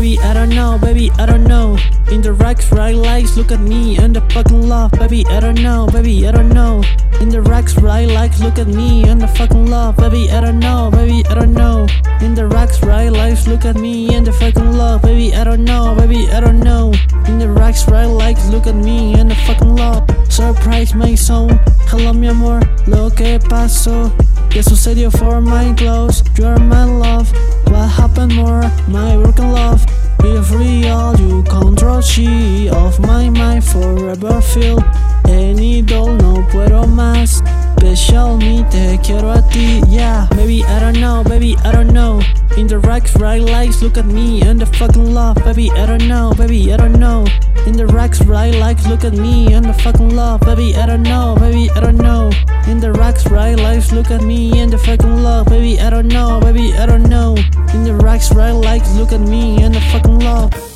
don't know, baby, I don't know. In the racks, right lights, look at me and the fucking love, baby, I don't know, baby, I don't know. In the racks, right lights, look at me and the fucking love, baby, I don't know, baby, I don't know. In the racks, right lights, look at me and the fucking love, baby, I don't know, baby, I don't know. In the racks, right lights, look at me and the fucking love. Surprise my soul, hello mi amor, lo que pasó. ¿Qué sucedió for my clothes? You're my love. Of my mind forever feel. Any doll no puedo más. Special me, te quiero a ti, yeah. Baby, I don't know, baby, I don't know. In the racks, right lights, look at me and the fucking love, baby, I don't know, baby, I don't know. In the racks, right lights, look at me and the fucking love, baby, I don't know, baby, I don't know. In the racks, right lights, look at me and the fucking love, baby, I don't know, baby, I don't know. In the racks, right lights, look at me and the fucking love.